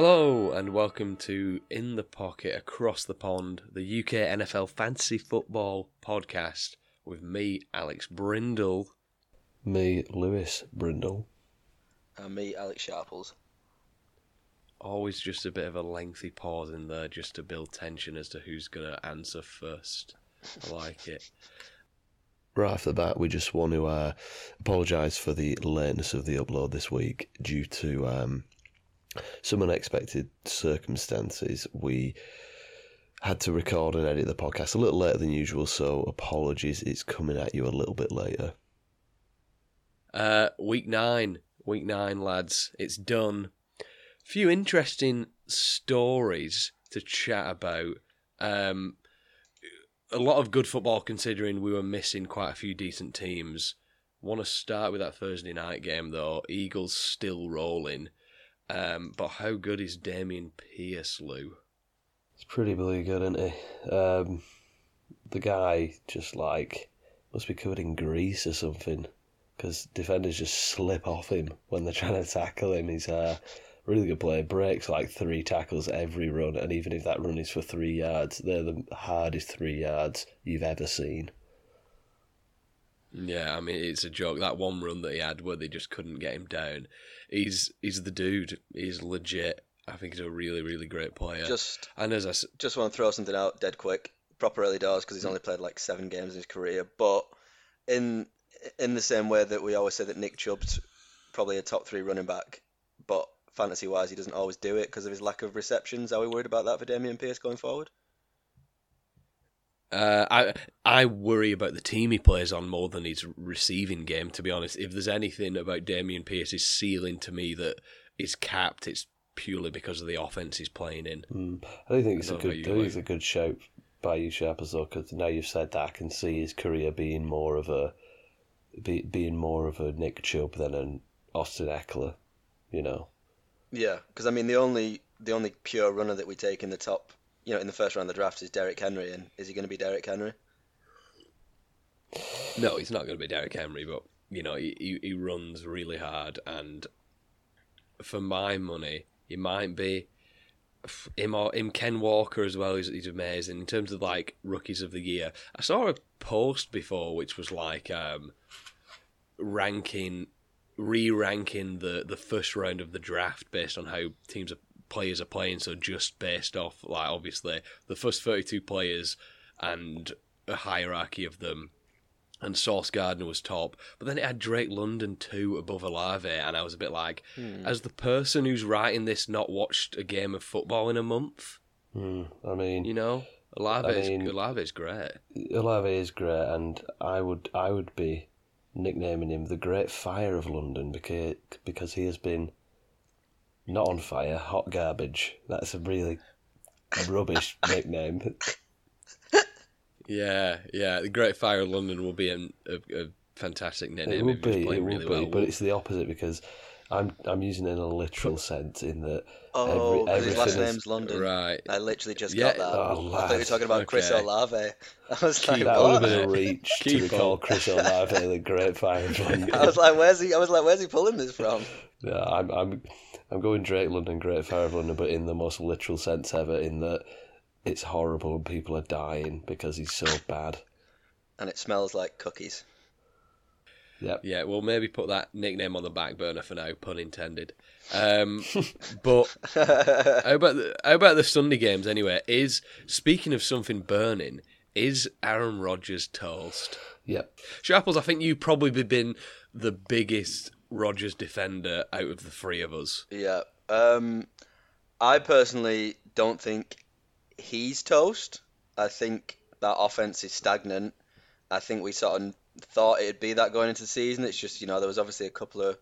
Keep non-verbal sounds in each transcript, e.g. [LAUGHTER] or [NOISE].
Hello and welcome to In the Pocket Across the Pond, the UK NFL Fantasy Football podcast with me, Alex Brindle. Me, Lewis Brindle. And me, Alex Sharples. Always just a bit of a lengthy pause in there just to build tension as to who's going to answer first. I like it. Right off the bat, we just want to uh, apologise for the lateness of the upload this week due to um, some unexpected circumstances. We had to record and edit the podcast a little later than usual, so apologies. It's coming at you a little bit later. Uh, week nine. Week nine, lads. It's done. Few interesting stories to chat about. Um, a lot of good football considering we were missing quite a few decent teams. Want to start with that Thursday night game though. Eagles still rolling. Um, but how good is Dameon Pierce, Lou? It's pretty bloody good, isn't he? Um, the guy just like must be covered in grease or something because defenders just slip off him when they're trying to tackle him. He's a really good player. Breaks like three tackles every run, and even if that run is for three yards, they're the hardest three yards you've ever seen. Yeah, I mean it's a joke. That one run that he had where they just couldn't get him down. He's he's the dude. He's legit. I think he's a really really great player. Just and as I s- just want to throw something out dead quick. Proper early doors because he's only played like seven games in his career. But in in the same way that we always say that Nick Chubb's probably a top three running back, but fantasy wise he doesn't always do it because of his lack of receptions. Are we worried about that for Dameon Pierce going forward? Uh, I I worry about the team he plays on more than his receiving game. To be honest, if there's anything about Dameon Pierce's ceiling to me that is capped, it's purely because of the offense he's playing in. Mm. I don't think it's I a good. about I think it's a good shout by you, Sharp, as well. Because now you've said that, I can see his career being more of a, be, being more of a Nick Chubb than an Austin Ekeler. You know. Yeah, because I mean the only the only pure runner that we take in the top, you know, in the first round of the draft is Derrick Henry, and is he going to be Derrick Henry? No, he's not going to be Derrick Henry, but you know he, he he runs really hard, and for my money, he might be. Him or him Ken Walker as well. He's, he's amazing in terms of like rookies of the year. I saw a post before which was like um, ranking, re-ranking the the first round of the draft based on how teams are players are playing. So just based off like obviously the first thirty two players and a hierarchy of them and Sauce Gardner was top, but then it had Drake London two above Olave, and I was a bit like, Hmm. as the person who's writing this, not watched a game of football in a month, Mm, I mean, you know, Olave I is mean- Olave is great. Olave is great, and I would I would be nicknaming him the Great Fire of London because because he has been not on fire, hot garbage. That's a really rubbish [LAUGHS] nickname. Yeah, yeah, the Great Fire of London will be an, a, a fantastic nickname. It if would be, it playing would really be, well. but it's the opposite because I'm I'm using it in a literal sense in that Oh, 'cause his last everything is- name's London. right. I literally just Yeah. got that. Oh, I thought you were talking about Chris Olave. [LAUGHS] I was Keep like, that would what? have been a reach [LAUGHS] to Keep recall. Chris Olave the Great Fire of London. I was like, where's he? I was like, where's he pulling this from? Yeah, I'm I'm I'm going Drake London, Great Fire of London, but in the most literal sense ever, in that it's horrible and people are dying because he's so bad. And it smells like cookies. Yep. Yeah, we'll maybe put that nickname on the back burner for now, pun intended. Um, [LAUGHS] but how about the, how about the Sunday games anyway? Is speaking of something burning, is Aaron Rodgers toast? Yep. Sharples, I think you've probably been the biggest Rodgers defender out of the three of us. Yeah. Um, I personally don't think he's toast. I think that offense is stagnant. I think we sort of thought it'd be that going into the season. It's just you know there was obviously a couple of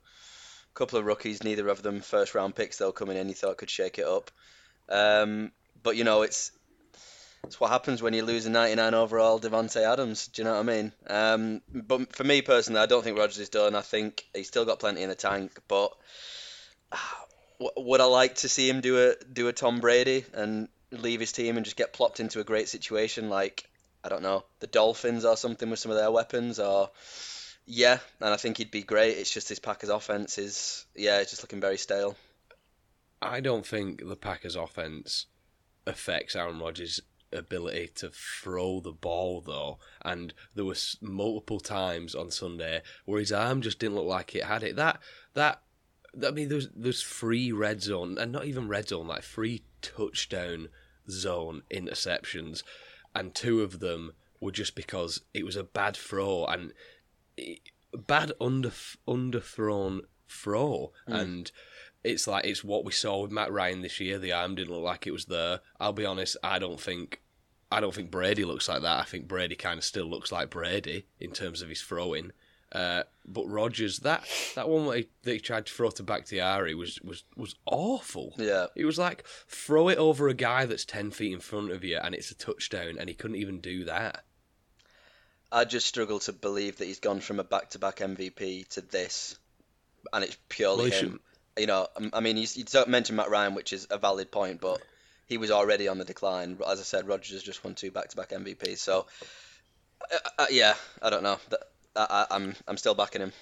couple of rookies, neither of them first round picks. They'll come in, and you thought could shake it up. Um, but you know it's it's what happens when you lose a 99 overall Davante Adams. Do you know what I mean? Um, but for me personally, I don't think Rodgers is done. I think he's still got plenty in the tank. But ah, would I like to see him do a do a Tom Brady and leave his team and just get plopped into a great situation like I don't know the Dolphins or something with some of their weapons or yeah, and I think he'd be great. It's just his Packers offense is yeah, it's just looking very stale. I don't think the Packers' offense affects Aaron Rodgers' ability to throw the ball though, and there was multiple times on Sunday where his arm just didn't look like it had it. That that. I mean, there's there's free red zone, and not even red zone, like free touchdown zone interceptions, and two of them were just because it was a bad throw and it, bad under underthrown throw, Mm. and it's like it's what we saw with Matt Ryan this year. The arm didn't look like it was there. I'll be honest, I don't think I don't think Brady looks like that. I think Brady kind of still looks like Brady in terms of his throwing. Uh, but Rodgers, that that one that he, that he tried to throw to Bakhtiari was was was awful. Yeah. It was like throw it over a guy that's ten feet in front of you and it's a touchdown, and he couldn't even do that. I just struggle to believe that he's gone from a back-to-back MVP to this, and it's purely Well, he him. You know, um, I mean, you, you don't mention Matt Ryan, which is a valid point, but he was already on the decline. As I said, Rodgers has just won two back-to-back MVPs, so uh, uh, yeah, I don't know. I, I, I'm I'm still backing him.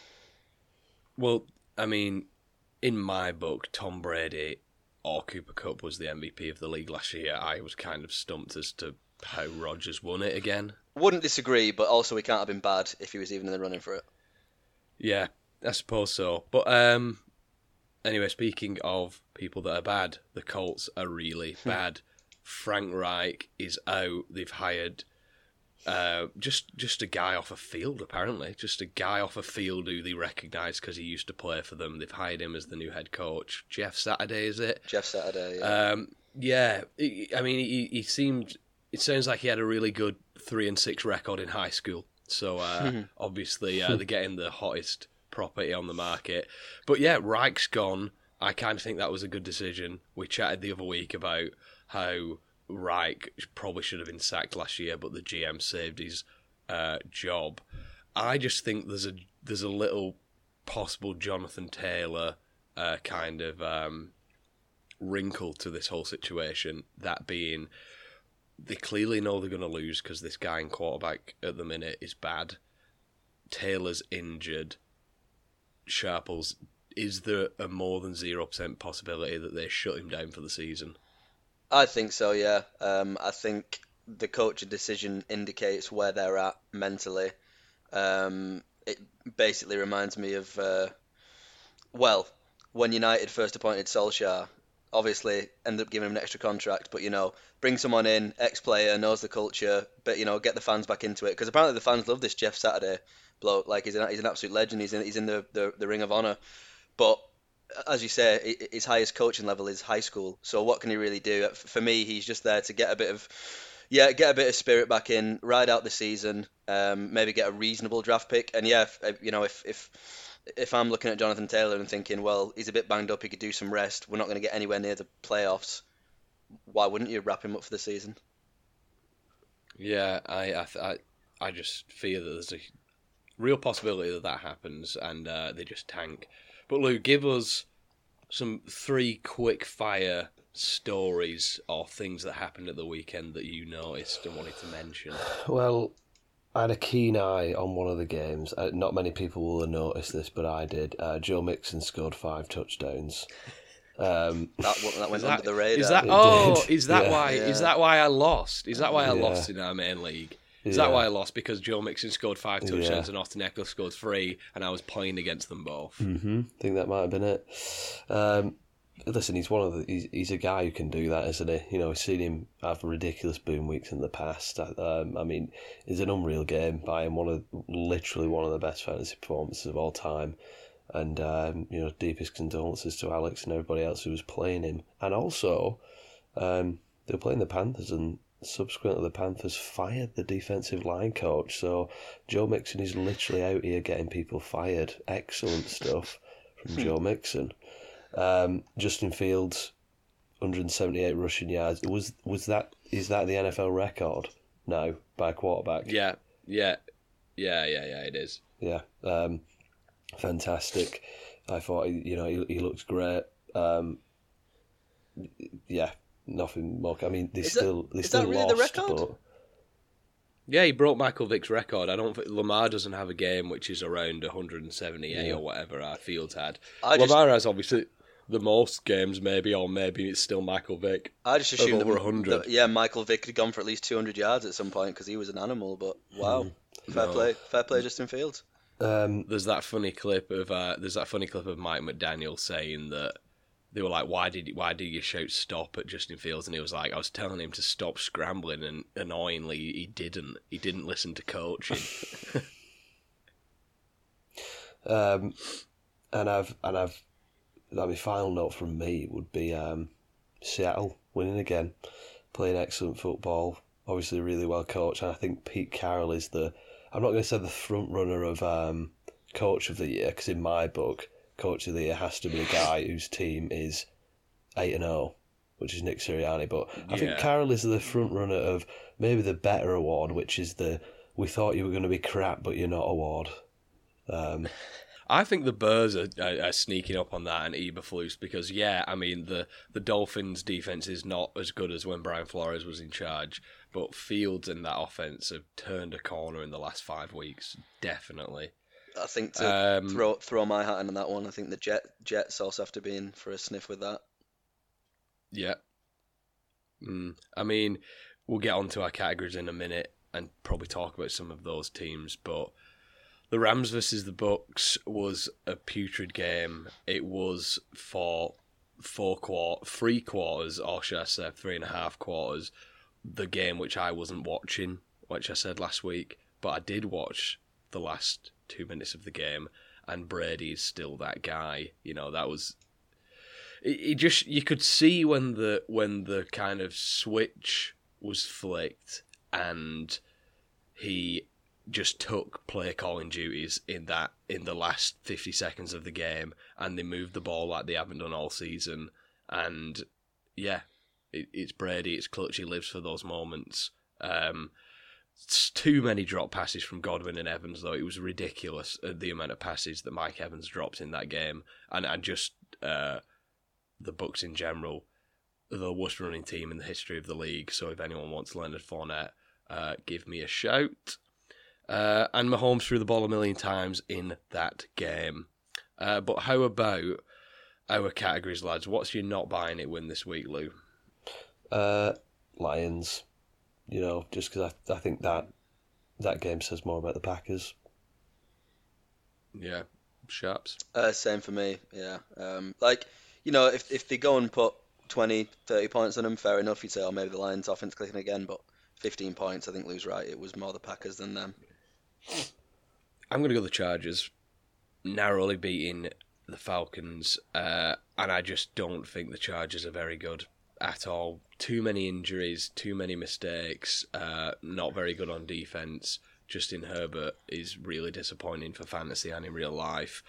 Well, I mean, in my book, Tom Brady or Cooper Kupp was the MVP of the league last year. I was kind of stumped as to how Rodgers won it again. Wouldn't disagree, but also he can't have been bad if he was even in the running for it. Yeah, I suppose so. But um, anyway, speaking of people that are bad, the Colts are really bad. Frank Reich is out. They've hired uh, just just a guy off a field, apparently, just a guy off a field who they recognise because he used to play for them. They've hired him as the new head coach. Jeff Saturday, is it? Jeff Saturday. Yeah. Um, yeah, I mean, he, he seemed. It sounds like he had a really good three and six record in high school. So uh, obviously, uh, they're getting the hottest property on the market. But yeah, Reich's gone. I kind of think that was a good decision. We chatted the other week about how Reich probably should have been sacked last year, but the GM saved his uh, job. I just think there's a there's a little possible Jonathan Taylor uh, kind of um, wrinkle to this whole situation. That being, they clearly know they're going to lose because this guy in quarterback at the minute is bad. Taylor's injured. Sharples, is there a more than zero percent possibility that they shut him down for the season? I think so, yeah. Um, I think the coaching decision indicates where they're at mentally. Um, it basically reminds me of, uh, well, when United first appointed Solskjaer, obviously ended up giving him an extra contract, but you know, bring someone in, ex-player, knows the culture, but you know, get the fans back into it because apparently the fans love this Jeff Saturday bloke. Like he's an he's an absolute legend. He's in he's in the the, the Ring of Honor, but as you say, his highest coaching level is high school. So what can he really do? For me, he's just there to get a bit of, yeah, get a bit of spirit back in, ride out the season, um, maybe get a reasonable draft pick. And yeah, if, you know, if if if I'm looking at Jonathan Taylor and thinking, well, he's a bit banged up, he could do some rest. We're not going to get anywhere near the playoffs. Why wouldn't you wrap him up for the season? Yeah, I I I, I just fear that there's a real possibility that that happens and uh, they just tank. But Lou, give us some three quick fire stories or things that happened at the weekend that you noticed and wanted to mention. Well, I had a keen eye on one of the games. Uh, not many people will have noticed this, but I did. Uh, Joe Mixon scored five touchdowns. Um, [LAUGHS] That went, that went Is that, under the radar. is that It oh did, is that yeah. why is that why I lost? Is that why I Yeah. lost in our main league? Is Yeah. that why I lost? Because Joe Mixon scored five touchdowns Yeah. and Austin Ekeler scored three, and I was playing against them both. hmm I think that might have been it. Um, listen, he's one of the. He's, he's a guy who can do that, isn't he? You know, we've seen him have ridiculous boom weeks in the past. Um, I mean, it's an unreal game by him. One of literally one of the best fantasy performances of all time. And um, you know, deepest condolences to Alex and everybody else who was playing him. And also, um, they were playing the Panthers, and subsequently the Panthers fired the defensive line coach. So Joe Mixon is literally out here getting people fired. Excellent stuff from Joe Mixon. Um, Justin Fields, 178 rushing yards. Was was that is that the NFL record? No, by a quarterback. Yeah, yeah, yeah, yeah, yeah. It is. Yeah, um, fantastic. I thought you know he, he looks great. Um, yeah, nothing more. I mean, they Is that- still they is still that really the lost, record? but Yeah, he broke Michael Vick's record. I don't think Lamar doesn't have a game which is around 178 Yeah. or whatever our Fields had. I just- Lamar has obviously the most games, maybe, or maybe it's still Michael Vick. I just assumed over that, 100. that- yeah, Michael Vick had gone for at least 200 yards at some point because he was an animal. But wow, fair No. play, fair play, Justin Fields. Um, There's that funny clip of uh, there's that funny clip of Mike McDaniel saying that they were like, "Why did why did you shout stop at Justin Fields?" And he was like, "I was telling him to stop scrambling, and annoyingly, he didn't. He didn't listen to coaching." [LAUGHS] um, and I've and I've that my final note from me would be um, Seattle winning again, playing excellent football, obviously really well coached, and I think Pete Carroll is the I'm not going to say the front runner of um, coach of the year because in my book, coach of the year has to be a guy whose team is eight and zero, which is Nick Sirianni. But I think Yeah. Carroll is the front runner of maybe the better award, which is the we thought you were going to be crap, but you're not award. Um, I think the Bears are, are, are sneaking up on that and Eberflus because yeah, I mean the the Dolphins defense is not as good as when Brian Flores was in charge, but Fields and that offense have turned a corner in the last five weeks, definitely. I think to Um, throw throw my hat in on that one. I think the Jet Jets also have to be in for a sniff with that. Yeah. Mm. I mean, we'll get onto our categories in a minute and probably talk about some of those teams, but the Rams versus the Bucs was a putrid game. It was for four quart three quarters, or should I say three and a half quarters, the game which I wasn't watching, which I said last week, but I did watch the last two minutes of the game, and Brady is still that guy. You know, that was it, it just you could see when the when the kind of switch was flicked and he just took play calling duties in that in the last 50 seconds of the game and they moved the ball like they haven't done all season and yeah it, it's Brady it's clutch he lives for those moments um too many drop passes from Godwin and Evans though it was ridiculous uh, the amount of passes that Mike Evans dropped in that game and and just uh the Bucs in general, the worst running team in the history of the league. So if anyone wants Leonard Fournette, uh, give me a shout. Uh, and Mahomes threw the ball a million times in that game. Uh, but how about our categories, lads? What's your not buying it win this week, Lou? uh, Lions, you know, just because I, I think that that game says more about the Packers. Yeah, Sharps. Uh, same for me. Yeah. Um, like you know, if if they go and put 20, 30 points on them, fair enough. You'd say, oh, maybe the Lions' offense clicking again, but 15 points, I think Lou's right. It was more the Packers than them. I'm going to go the Chargers, narrowly beating the Falcons, uh, and I just don't think the Chargers are very good at all. Too many injuries, too many mistakes, uh, not very good on defense. Justin Herbert is really disappointing for fantasy and in real life.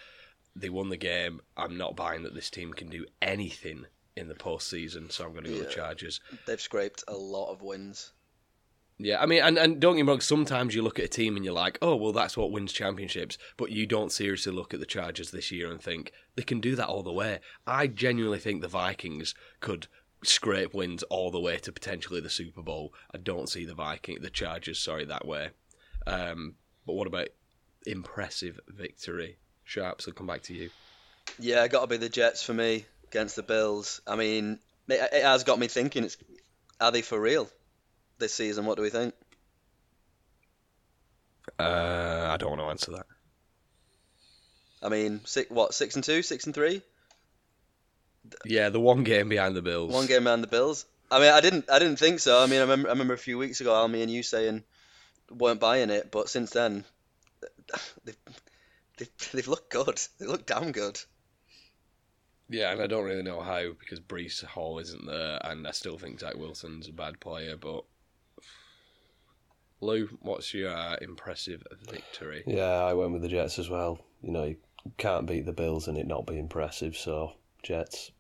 They won the game. I'm not buying that this team can do anything in the postseason, so I'm going to go the Chargers. They've scraped a lot of wins. Yeah, I mean, and, and don't get me wrong, sometimes you look at a team and you're like, oh, well, that's what wins championships. But you don't seriously look at the Chargers this year and think they can do that all the way. I genuinely think the Vikings could scrape wins all the way to potentially the Super Bowl. I don't see the Viking, the Chargers, sorry, that way. Um, but what about impressive victory? Sharps, I'll come back to you. Yeah, got to be the Jets for me against the Bills. I mean, it, it has got me thinking. It's are they for real this season? What do we think? Uh, I don't want to answer that. I mean, six, what six and two, six and three, Yeah, the one game behind the Bills. one game behind the Bills. I mean, I didn't, I didn't think so. I mean, I remember, I remember a few weeks ago, Almy and you saying weren't buying it, but since then, they've, they've, they've looked good. They look damn good. Yeah, and I don't really know how because Breece Hall isn't there, and I still think Zach Wilson's a bad player. But Lou, what's your uh, impressive victory? Yeah, I went with the Jets as well. You know, you can't beat the Bills and it not be impressive, so Jets.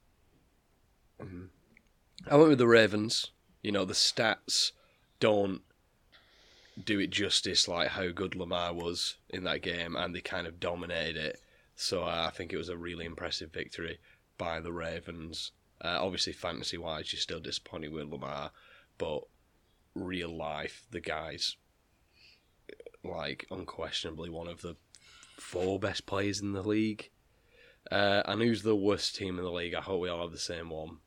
I went with the Ravens. You know, the stats don't do it justice like how good Lamar was in that game, and they kind of dominated it. So uh, I think it was a really impressive victory by the Ravens. Uh, obviously, fantasy wise, you're still disappointed with Lamar, but real life, the guy's like unquestionably one of the four best players in the league. Uh, and who's the worst team in the league? I hope we all have the same one.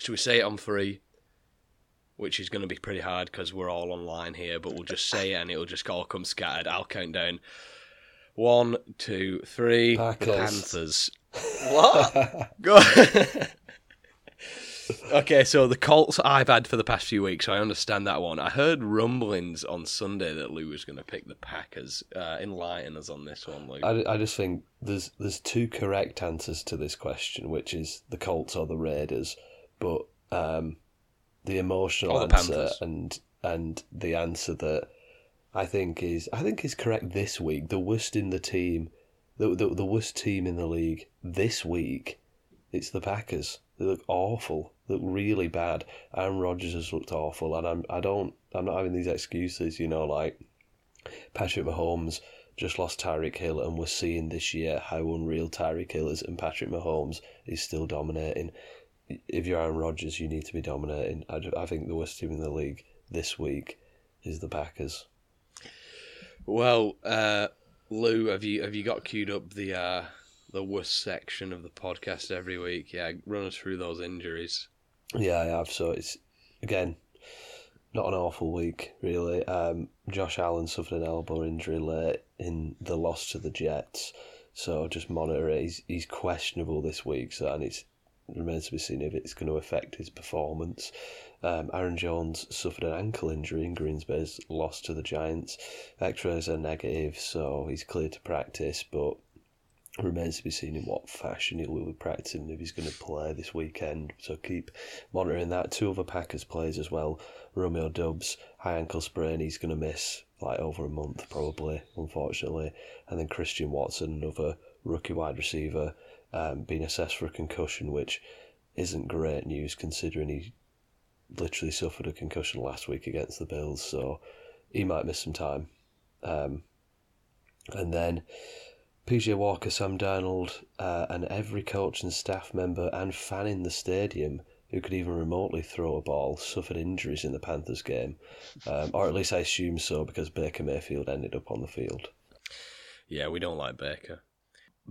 Should we say it on three? Which is going to be pretty hard because we're all online here, but we'll just say it and it'll just all come scattered. I'll count down. One, two, three. Packers. The Panthers. [LAUGHS] What? Go. [LAUGHS] okay, so the Colts I've had for the past few weeks, so I understand that one. I heard rumblings on Sunday that Lou was going to pick the Packers. Uh, enlighten us on this one, Lou. I, I just think there's there's two correct answers to this question, which is the Colts or the Raiders, but um, the emotional the answer Panthers. and and the answer that I think is I think is correct this week. The worst in the team, the the, the worst team in the league this week, it's the Packers. They look awful. They look really bad. Aaron Rodgers has looked awful, and I'm I don't I'm not having these excuses. You know, like Patrick Mahomes just lost Tyreek Hill, and we're seeing this year how unreal Tyreek Hill is, and Patrick Mahomes is still dominating. If you're Aaron Rodgers, you need to be dominating. I, I think the worst team in the league this week is the Packers. Well, uh, Lou, have you have you got queued up the uh, the worst section of the podcast every week? Yeah, run us through those injuries. Yeah, I have. So it's again not an awful week, really. Um, Josh Allen suffered an elbow injury late in the loss to the Jets, so just monitor it. He's, he's questionable this week, so and it's it remains to be seen if it's going to affect his performance. Um, Aaron Jones suffered an ankle injury in Green Bay's loss to the Giants. X-rays are negative, so he's cleared to practice, but remains to be seen in what fashion he will be practicing if he's going to play this weekend. So keep monitoring that. Two other Packers players as well. Romeo Doubs, high ankle sprain, he's going to miss like over a month probably, unfortunately. And then Christian Watson, another rookie wide receiver, um, being assessed for a concussion, which isn't great news considering he literally suffered a concussion last week against the Bills. So he might miss some time. Um, and then PJ Walker, Sam Darnold, uh, and every coach and staff member and fan in the stadium who could even remotely throw a ball suffered injuries in the Panthers game, um, or at least I assume so because Baker Mayfield ended up on the field. Yeah, we don't like Baker,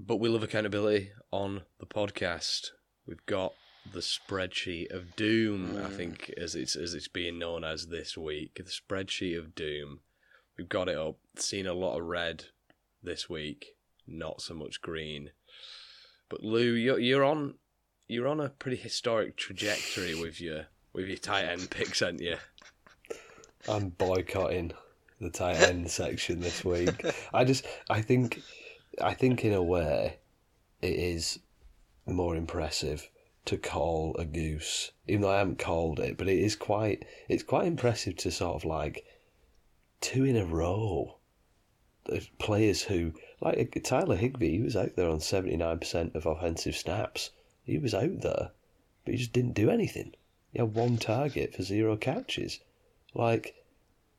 but we love accountability on the podcast. We've got the spreadsheet of doom. I mm. think as it's as it's being known as this week, the spreadsheet of doom. We've got it up. Seen a lot of red this week, not so much green. But Lou, you're you're on you're on a pretty historic trajectory with your with your tight end picks, aren't you? I'm boycotting the tight end section this week. I just, I think, I think in a way, it is more impressive to call a goose, even though I haven't called it. But it is quite, it's quite impressive to sort of like two in a row. Players who, like Tyler Higbee, he was out there on seventy nine percent of offensive snaps. He was out there, but he just didn't do anything. He had one target for zero catches. Like,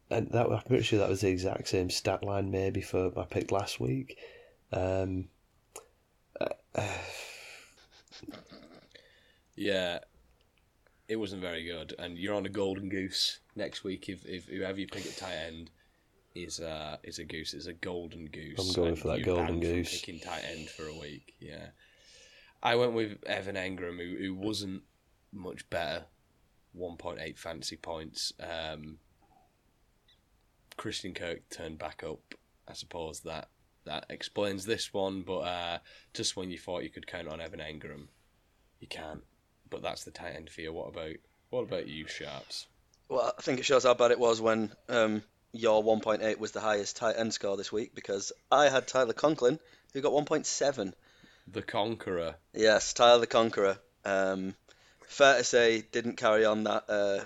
and that I'm pretty sure that was the exact same stat line maybe for my pick last week. Um, Yeah, it wasn't very good, and you're on a golden goose next week. If if whoever you pick at tight end is uh is a goose, is a golden goose. I'm going for that golden goose. Picking tight end for a week, yeah. I went with Evan Engram, who who wasn't much better, 1.8 fantasy points. Um, Christian Kirk turned back up. I suppose that that explains this one, but uh, just when you thought you could count on Evan Engram, you can't. But that's the tight end for you. What about what about you, Sharps? Well, I think it shows how bad it was when um, your 1.8 was the highest tight end score this week because I had Tyler Conklin who got 1.7. The Conqueror. Yes, Tyler the Conqueror. Um, fair to say, didn't carry on that uh,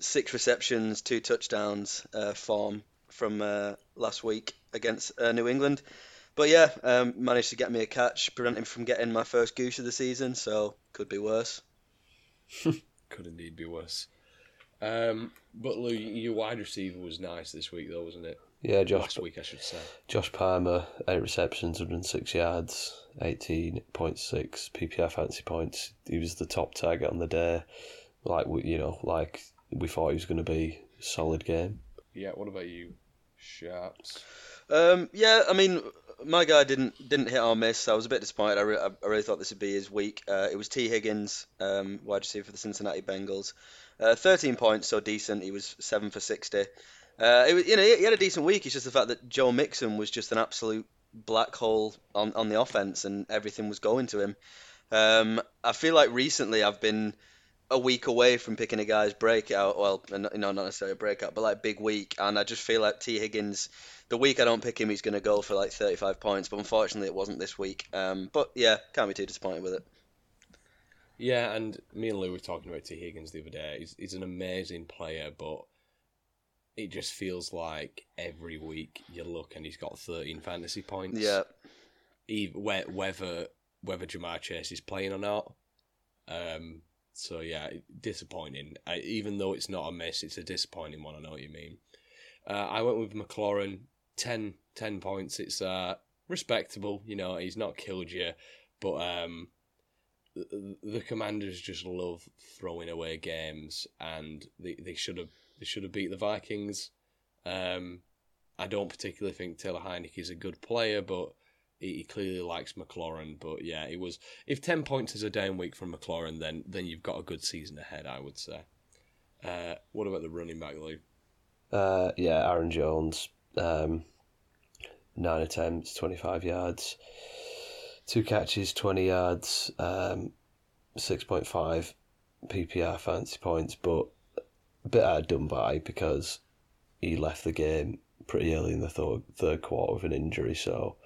six receptions, two touchdowns uh, form from uh, last week against uh, New England. But yeah, um, managed to get me a catch, prevent him from getting my first goose of the season, so could be worse. [LAUGHS] Could indeed be worse. Um, but Lou, your wide receiver was nice this week, though, wasn't it? yeah, Josh Last week, I should say. Josh Palmer, eight receptions, 106 yards, 18.6 PPR fancy points. He was the top target on the day. Like we, you know, like we thought he was going to be. Solid game. Yeah. What about you, Sharps? Um, yeah, I mean, my guy didn't didn't hit or miss. I was a bit disappointed. I, re- I really thought this would be his week. Uh, it was Tee Higgins, um, wide receiver for the Cincinnati Bengals. Uh, 13 points, so decent. He was seven for 60. Uh, it was, you know, he had a decent week. It's just the fact that Joe Mixon was just an absolute black hole on, on the offense, and everything was going to him. Um, I feel like recently I've been a week away from picking a guy's breakout. Well, you know, not necessarily a breakout, but like big week. And I just feel like Tee Higgins, the week I don't pick him, he's going to go for like 35 points. But unfortunately, it wasn't this week. Um, but yeah, can't be too disappointed with it. Yeah, and me and Lou were talking about Tee Higgins the other day. He's, he's an amazing player, but it just feels like every week you look and he's got 13 fantasy points. Yeah. Even, whether whether Ja'Marr Chase is playing or not. Um, so yeah, disappointing. I, even though it's not a miss, it's a disappointing one. I know what you mean. Uh, I went with McLaurin, 10, 10 points. It's uh, respectable. You know, he's not killed you, but um, the, the Commanders just love throwing away games, and they, they should have they should have beat the Vikings. Um, I don't particularly think Taylor Heinicke is a good player, but he, he clearly likes McLaurin. But yeah, it was if ten points is a down week from McLaurin, then then you've got a good season ahead, I would say. Uh, what about the running back, Lou? Uh, yeah, Aaron Jones, um, nine attempts, twenty five yards, two catches, twenty yards, um, six point five PPR fancy points, but a bit outdone by because he left the game pretty early in the third, third quarter with an injury. So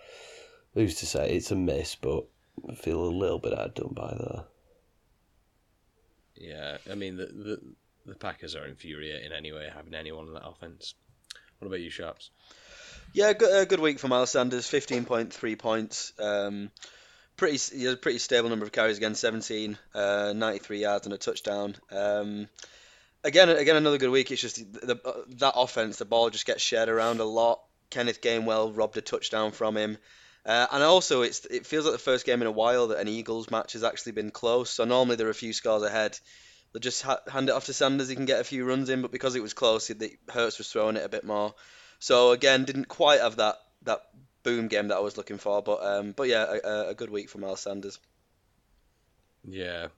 who's to say it's a miss, but I feel a little bit outdone by there. Yeah, I mean the the, the Packers are infuriating anyway, having anyone in that offense. What about you, Sharps? Yeah, good, a good week for Miles Sanders. Fifteen point three points. Um, pretty, he has a pretty stable number of carries again. 17, uh, 93 yards and a touchdown. Um, again, again another good week. It's just the, the, uh, that offense. The ball just gets shared around a lot. Kenneth Gainwell robbed a touchdown from him. Uh, and also, it's it feels like the first game in a while that an Eagles match has actually been close. So normally they're a few scores ahead. They'll just ha- hand it off to Sanders. He can get a few runs in, but because it was close, it, Hurts was throwing it a bit more. So again, didn't quite have that that boom game that I was looking for. But um, but yeah, a, a good week for Miles Sanders. Yeah,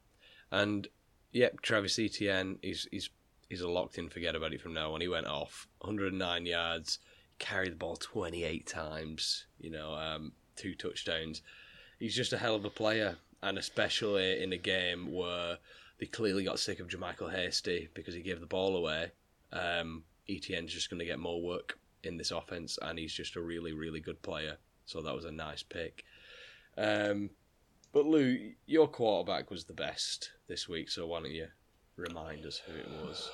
and yep, Travis Etienne is is is a locked in. Forget about it from now on. He went off 109 yards, carried the ball 28 times. You know, um, two touchdowns. He's just a hell of a player, and especially in a game where they clearly got sick of JaMycal Hasty because he gave the ball away. Um, Etienne's just going to get more work in this offense, and he's just a really, really good player. So that was a nice pick. Um, but Lou, your quarterback was the best this week, so why don't you remind us who it was?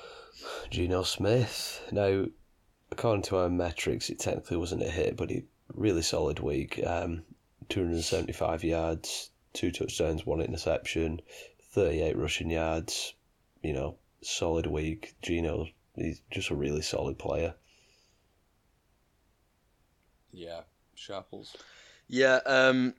Geno Smith. Now, according to our metrics, it technically wasn't a hit, but he really solid week. Um, 275 yards, two touchdowns, one interception, 38 rushing yards. You know, solid week. Geno, he's just a really solid player. Yeah, Sharples. Yeah, um,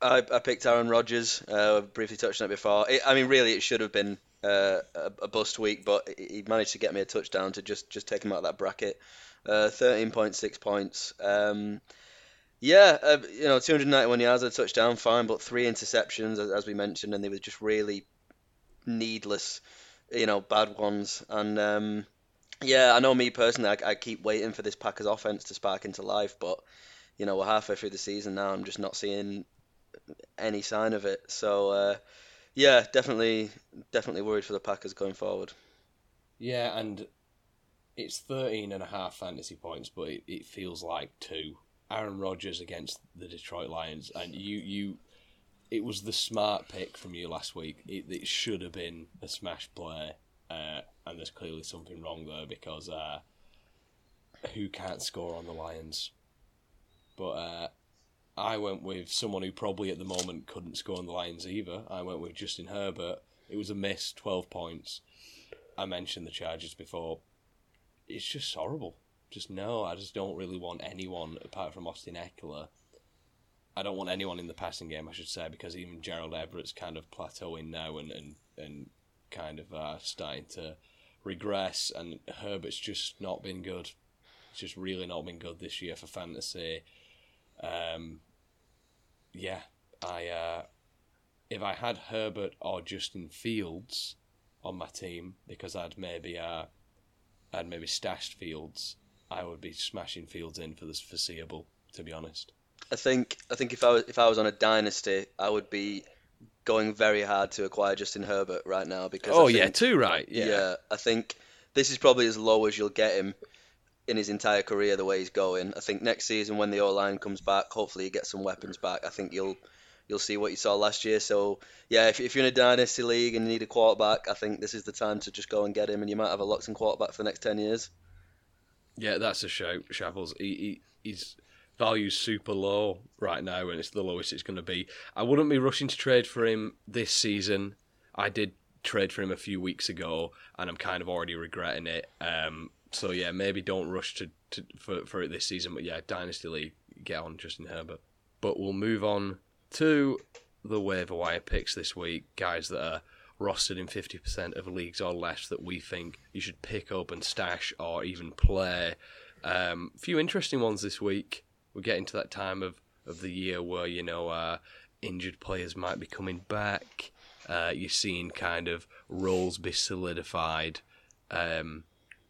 I, I picked Aaron Rodgers. Uh, briefly touched on it before. It, I mean, really, it should have been uh, a, a, bust week, but he managed to get me a touchdown to just just take him out of that bracket. Uh, Thirteen point six points. Um, yeah, uh, you know, 291 yards, a touchdown, fine, but three interceptions, as, as, we mentioned, and they were just really needless, you know, bad ones. And um, yeah, I know me personally, I, I, keep waiting for this Packers offense to spark into life, but you know, we're halfway through the season now. I'm just not seeing any sign of it. So uh, yeah, definitely, definitely worried for the Packers going forward. Yeah, and it's 13 and a half fantasy points, but it, it feels like two. Aaron Rodgers against the Detroit Lions, and you you it was the smart pick from you last week. It, it should have been a smash play, uh, and there's clearly something wrong there because uh, who can't score on the Lions? But uh, I went with someone who probably at the moment couldn't score on the Lions either. I went with Justin Herbert. It was a miss, 12 points. I mentioned the Chargers before. It's just horrible. Just no, I just don't really want anyone apart from Austin Ekeler. I don't want anyone in the passing game, I should say, because even Gerald Everett's kind of plateauing now and, and, and kind of uh, starting to regress, and Herbert's just not been good. It's just really not been good this year for fantasy. Um, yeah, I uh, if I had Herbert or Justin Fields on my team because I'd maybe uh, I'd maybe stashed Fields, I would be smashing Fields in for the foreseeable. To be honest, I think I think if I was if I was on a dynasty, I would be going very hard to acquire Justin Herbert right now because oh I yeah, too right. Yeah. yeah, I think this is probably as low as you'll get him in his entire career the way he's going. I think next season when the O line comes back, hopefully he gets some weapons back. I think you'll you'll see what you saw last year. So yeah, if, if you're in a dynasty league and you need a quarterback, I think this is the time to just go and get him, and you might have a locked-in quarterback for the next ten years. Yeah, that's a shout, Sharples. He, he, his value's super low right now, and it's the lowest it's going to be. I wouldn't be rushing to trade for him this season. I did trade for him a few weeks ago, and I'm kind of already regretting it. Um, so yeah, maybe don't rush to, to for for it this season. But yeah, Dynasty League, get on Justin Herbert. But we'll move on to the waiver wire picks this week, guys that are rostered in 50% of leagues or less that we think you should pick up and stash or even play. A um, few interesting ones this week. We're getting to that time of, of the year where, you know, uh, injured players might be coming back. Uh, you're seeing kind of roles be solidified. Um,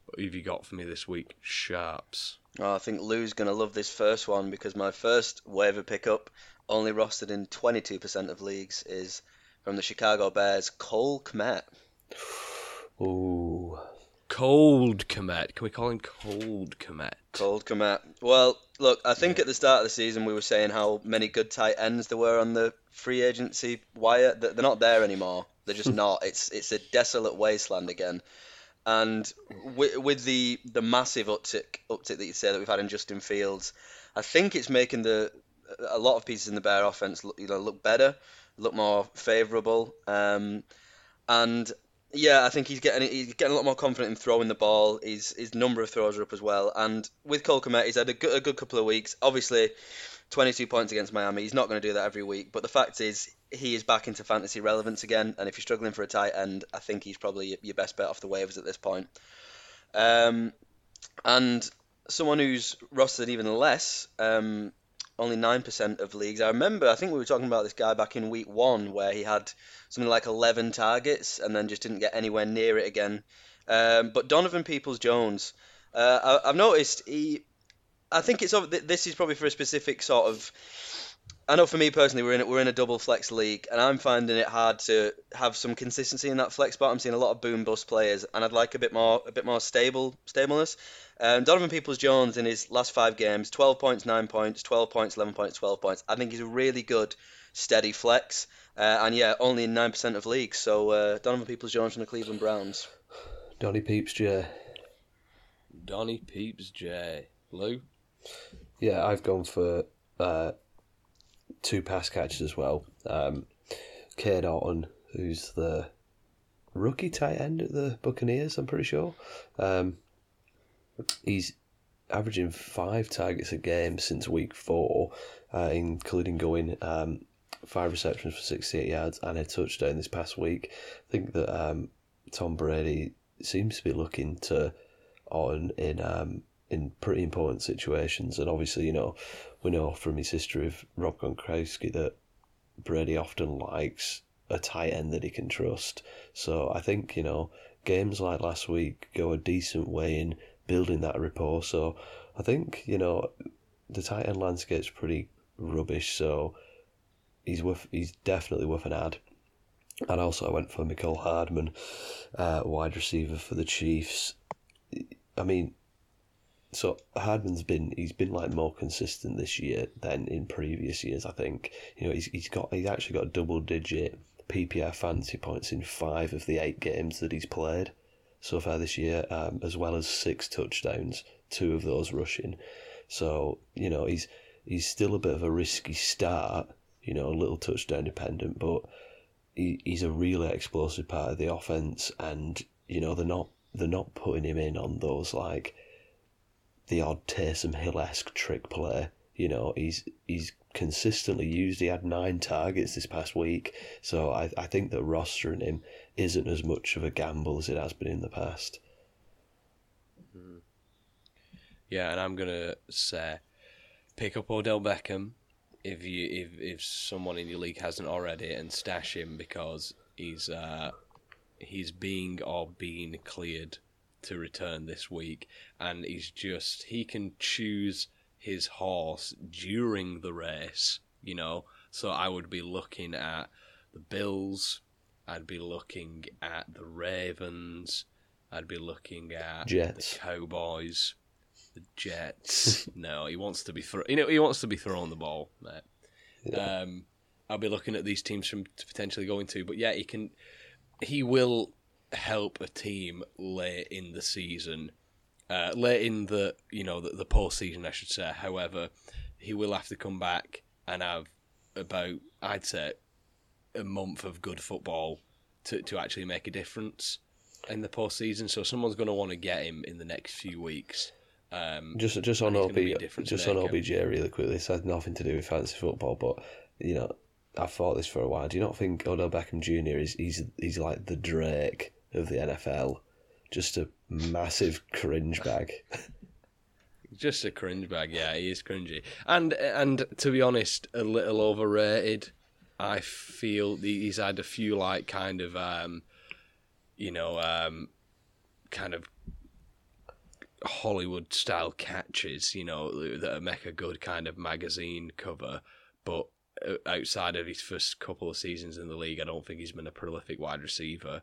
what have you got for me this week? Sharps. Oh, I think Lou's going to love this first one because my first waiver pickup, only rostered in 22% of leagues, is from the Chicago Bears, Cole Kmet. Ooh. Cold Komet. Can we call him Cold Komet? Cold Kmet. Well, look, I think at the start of the season we were saying how many good tight ends there were on the free agency wire. They're not there anymore. They're just [LAUGHS] not. It's it's a desolate wasteland again. And with, with the the massive uptick uptick that you say that we've had in Justin Fields, I think it's making the a lot of pieces in the Bear offense look, you know look better, look more favourable. Um, and yeah, I think he's getting he's getting a lot more confident in throwing the ball. His his number of throws are up as well. And with Cole Kmet, he's had a good, a good couple of weeks. Obviously, 22 points against Miami. He's not going to do that every week. But the fact is, he is back into fantasy relevance again. And if you're struggling for a tight end, I think he's probably your best bet off the waivers at this point. Um, and someone who's rostered even less, um, only 9% of leagues. I remember, I think we were talking about this guy back in week one where he had something like 11 targets and then just didn't get anywhere near it again. Um, but Donovan Peoples Jones, uh, I, I've noticed he. I think it's this is probably for a specific sort of. I know for me personally, we're in a, we're in a double flex league, and I'm finding it hard to have some consistency in that flex spot. I'm seeing a lot of boom bust players, and I'd like a bit more a bit more stable stableness. Um, Donovan Peoples Jones in his last five games, 12 points, 9 points, 12 points, 11 points, 12 points. I think he's a really good, steady flex. Uh, and yeah, only in 9% of leagues. So uh, Donovan Peoples Jones from the Cleveland Browns. Donny Peeps J. Donny Peeps J. Lou? Yeah, I've gone for uh, two pass catches as well. Um, Cade Otton, who's the rookie tight end at the Buccaneers, I'm pretty sure. Um, he's averaging five targets a game since week four, uh, including going um, five receptions for 68 yards and a touchdown this past week. I think that um, Tom Brady seems to be looking to on in um, in pretty important situations, and obviously, you know, we know from his history of Rob Gronkowski that Brady often likes a tight end that he can trust. So I think you know games like last week go a decent way in building that rapport. So I think you know the tight end landscape's pretty rubbish. So he's worth he's definitely worth an ad. And also I went for Mecole Hardman, uh, wide receiver for the Chiefs. I mean, so Hardman's been he's been like more consistent this year than in previous years. I think you know he's he's got he's actually got double digit PPR fantasy points in five of the eight games that he's played so far this year, um, as well as six touchdowns, two of those rushing. So you know he's he's still a bit of a risky start, you know, a little touchdown dependent, but he, he's a really explosive part of the offense, and you know they're not they're not putting him in on those like the odd Taysom Hill esque trick play. You know, he's he's consistently used. He had nine targets this past week, so I I think that rostering him isn't as much of a gamble as it has been in the past. Yeah, and I'm gonna say pick up Odell Beckham if you if if someone in your league hasn't already, and stash him because he's uh, he's being or being cleared to return this week, and he's just he can choose his horse during the race, you know. So I would be looking at the Bills, I'd be looking at the Ravens, I'd be looking at Jets. the Cowboys, the Jets. [LAUGHS] no, he wants to be throw, you know he wants to be throwing the ball, mate. Yeah. Um, I'll be looking at these teams from to potentially going to, but yeah, he can. He will help a team late in the season, uh, late in the you know the, the postseason, I should say. However, he will have to come back and have about I'd say a month of good football to to actually make a difference in the postseason. So someone's going to want to get him in the next few weeks. Um, Just just on And he's gonna be a OB, just on. OBJ really quickly. This has nothing to do with fantasy football, but you know, I've thought this for a while. Do you not think Odell Beckham Jr. is he's he's like the Drake of the NFL? Just a massive cringe bag. [LAUGHS] Just a cringe bag, yeah, he is cringy, and and to be honest, a little overrated. I feel he's had a few like kind of, um, you know, um, kind of Hollywood style catches, you know, that make a good kind of magazine cover, but uh, outside of his first couple of seasons in the league, I don't think he's been a prolific wide receiver.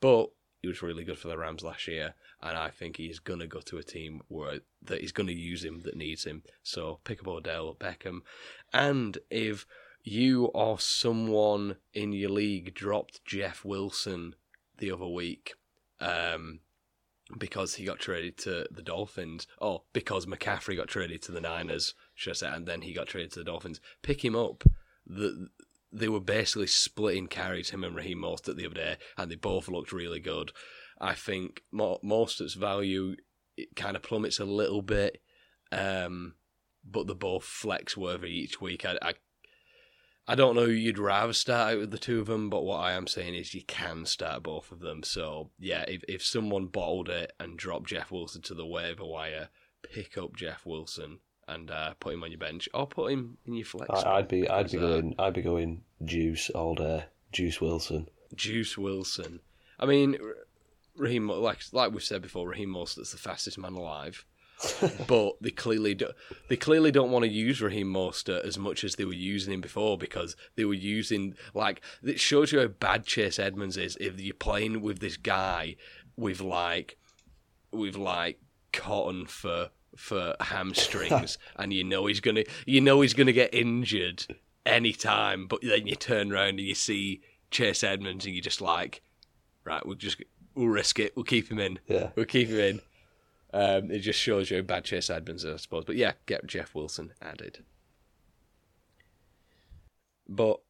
But he was really good for the Rams last year, and I think he's gonna go to a team where that he's gonna use him that needs him. So pick up Odell Beckham, and if you or someone in your league dropped Jeff Wilson the other week, um, because he got traded to the Dolphins, or because McCaffrey got traded to the Niners, should I say, and then he got traded to the Dolphins, pick him up. The they were basically splitting carries, him and Raheem Mostert the other day, and they both looked really good. I think Mo- Mostert's value kind of plummets a little bit, um, but they're both flex worthy each week. I, I I don't know you'd rather start out with the two of them, but what I am saying is you can start both of them. So yeah, if if someone bottled it and dropped Jeff Wilson to the waiver wire, pick up Jeff Wilson and uh, put him on your bench or put him in your flex. I, I'd be I'd be uh, going I'd be going Juice all day. Juice Wilson. Juice Wilson. I mean, Raheem, like like we've said before, Raheem Mostert's the fastest man alive. [LAUGHS] but they clearly do, they clearly don't want to use Raheem Mostert as much as they were using him before because they were using like it shows you how bad Chase Edmonds is if you're playing with this guy with like with like cotton for for hamstrings [LAUGHS] and you know he's gonna you know he's gonna get injured anytime but then you turn around and you see Chase Edmonds and you're just like right we'll just we'll risk it we'll keep him in Yeah. we'll keep him in um, it just shows you how bad Chase Edmonds is, I suppose. But yeah, get Jeff Wilson added. But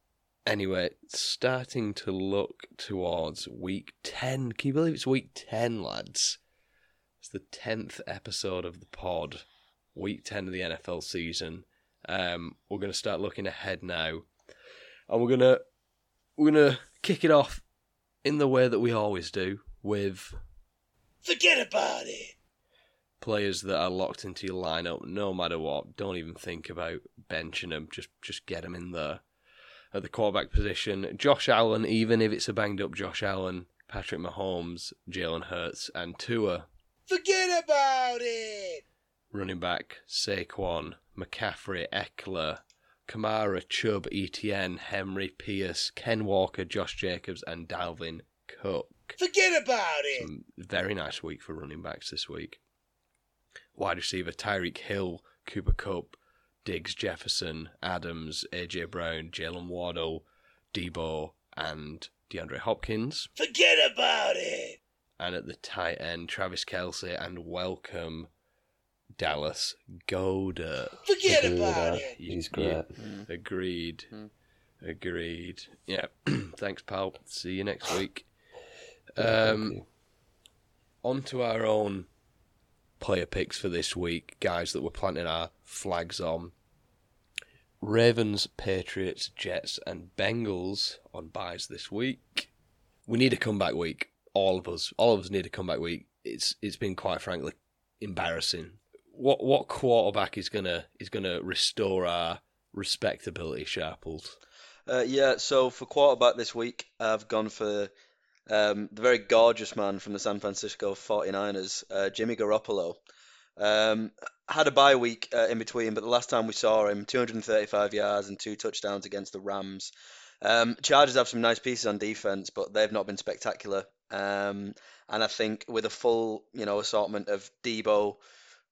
anyway, starting to look towards week 10. Can you believe it's week 10, lads? It's the 10th episode of the pod, week 10 of the NFL season. Um, we're going to start looking ahead now. And we're going to we're going to kick it off in the way that we always do with Forget about it. players that are locked into your lineup no matter what. Don't even think about benching them. Just just get them in there at the quarterback position. Josh Allen, even if it's a banged up Josh Allen, Patrick Mahomes, Jalen Hurts, and Tua. Forget about it. Running back Saquon, McCaffrey, Ekeler, Kamara, Chubb, Etienne, Henry, Pierce, Ken Walker, Josh Jacobs, and Dalvin Cook. Forget about it. Some very nice week for running backs this week. Wide receiver Tyreek Hill, Cooper Kupp, Diggs Jefferson, Adams, AJ Brown, Jaylen Waddle, Deebo, and DeAndre Hopkins. Forget about it. And at the tight end, Travis Kelce and welcome Dallas Goedert. Forget Agree about that. it. He's Yeah. great. Agreed. Agreed. Yeah. [CLEARS THROAT] Thanks, pal. See you next week. Um, thank you. on to our own player picks for this week, guys that we're planting our flags on. Ravens, Patriots, Jets, and Bengals on byes this week. We need a comeback week. All of us, all of us need a comeback week. It's it's been quite frankly embarrassing what what quarterback is gonna is gonna restore our respectability, Sharples? Uh, yeah, so for quarterback this week, I've gone for um, the very gorgeous man from the San Francisco 49ers, uh, Jimmy Garoppolo. Um, had a bye week uh, in between, but the last time we saw him, 235 yards and two touchdowns against the Rams. Um, Chargers have some nice pieces on defense, but they've not been spectacular. Um, and I think with a full, you know, assortment of Deebo,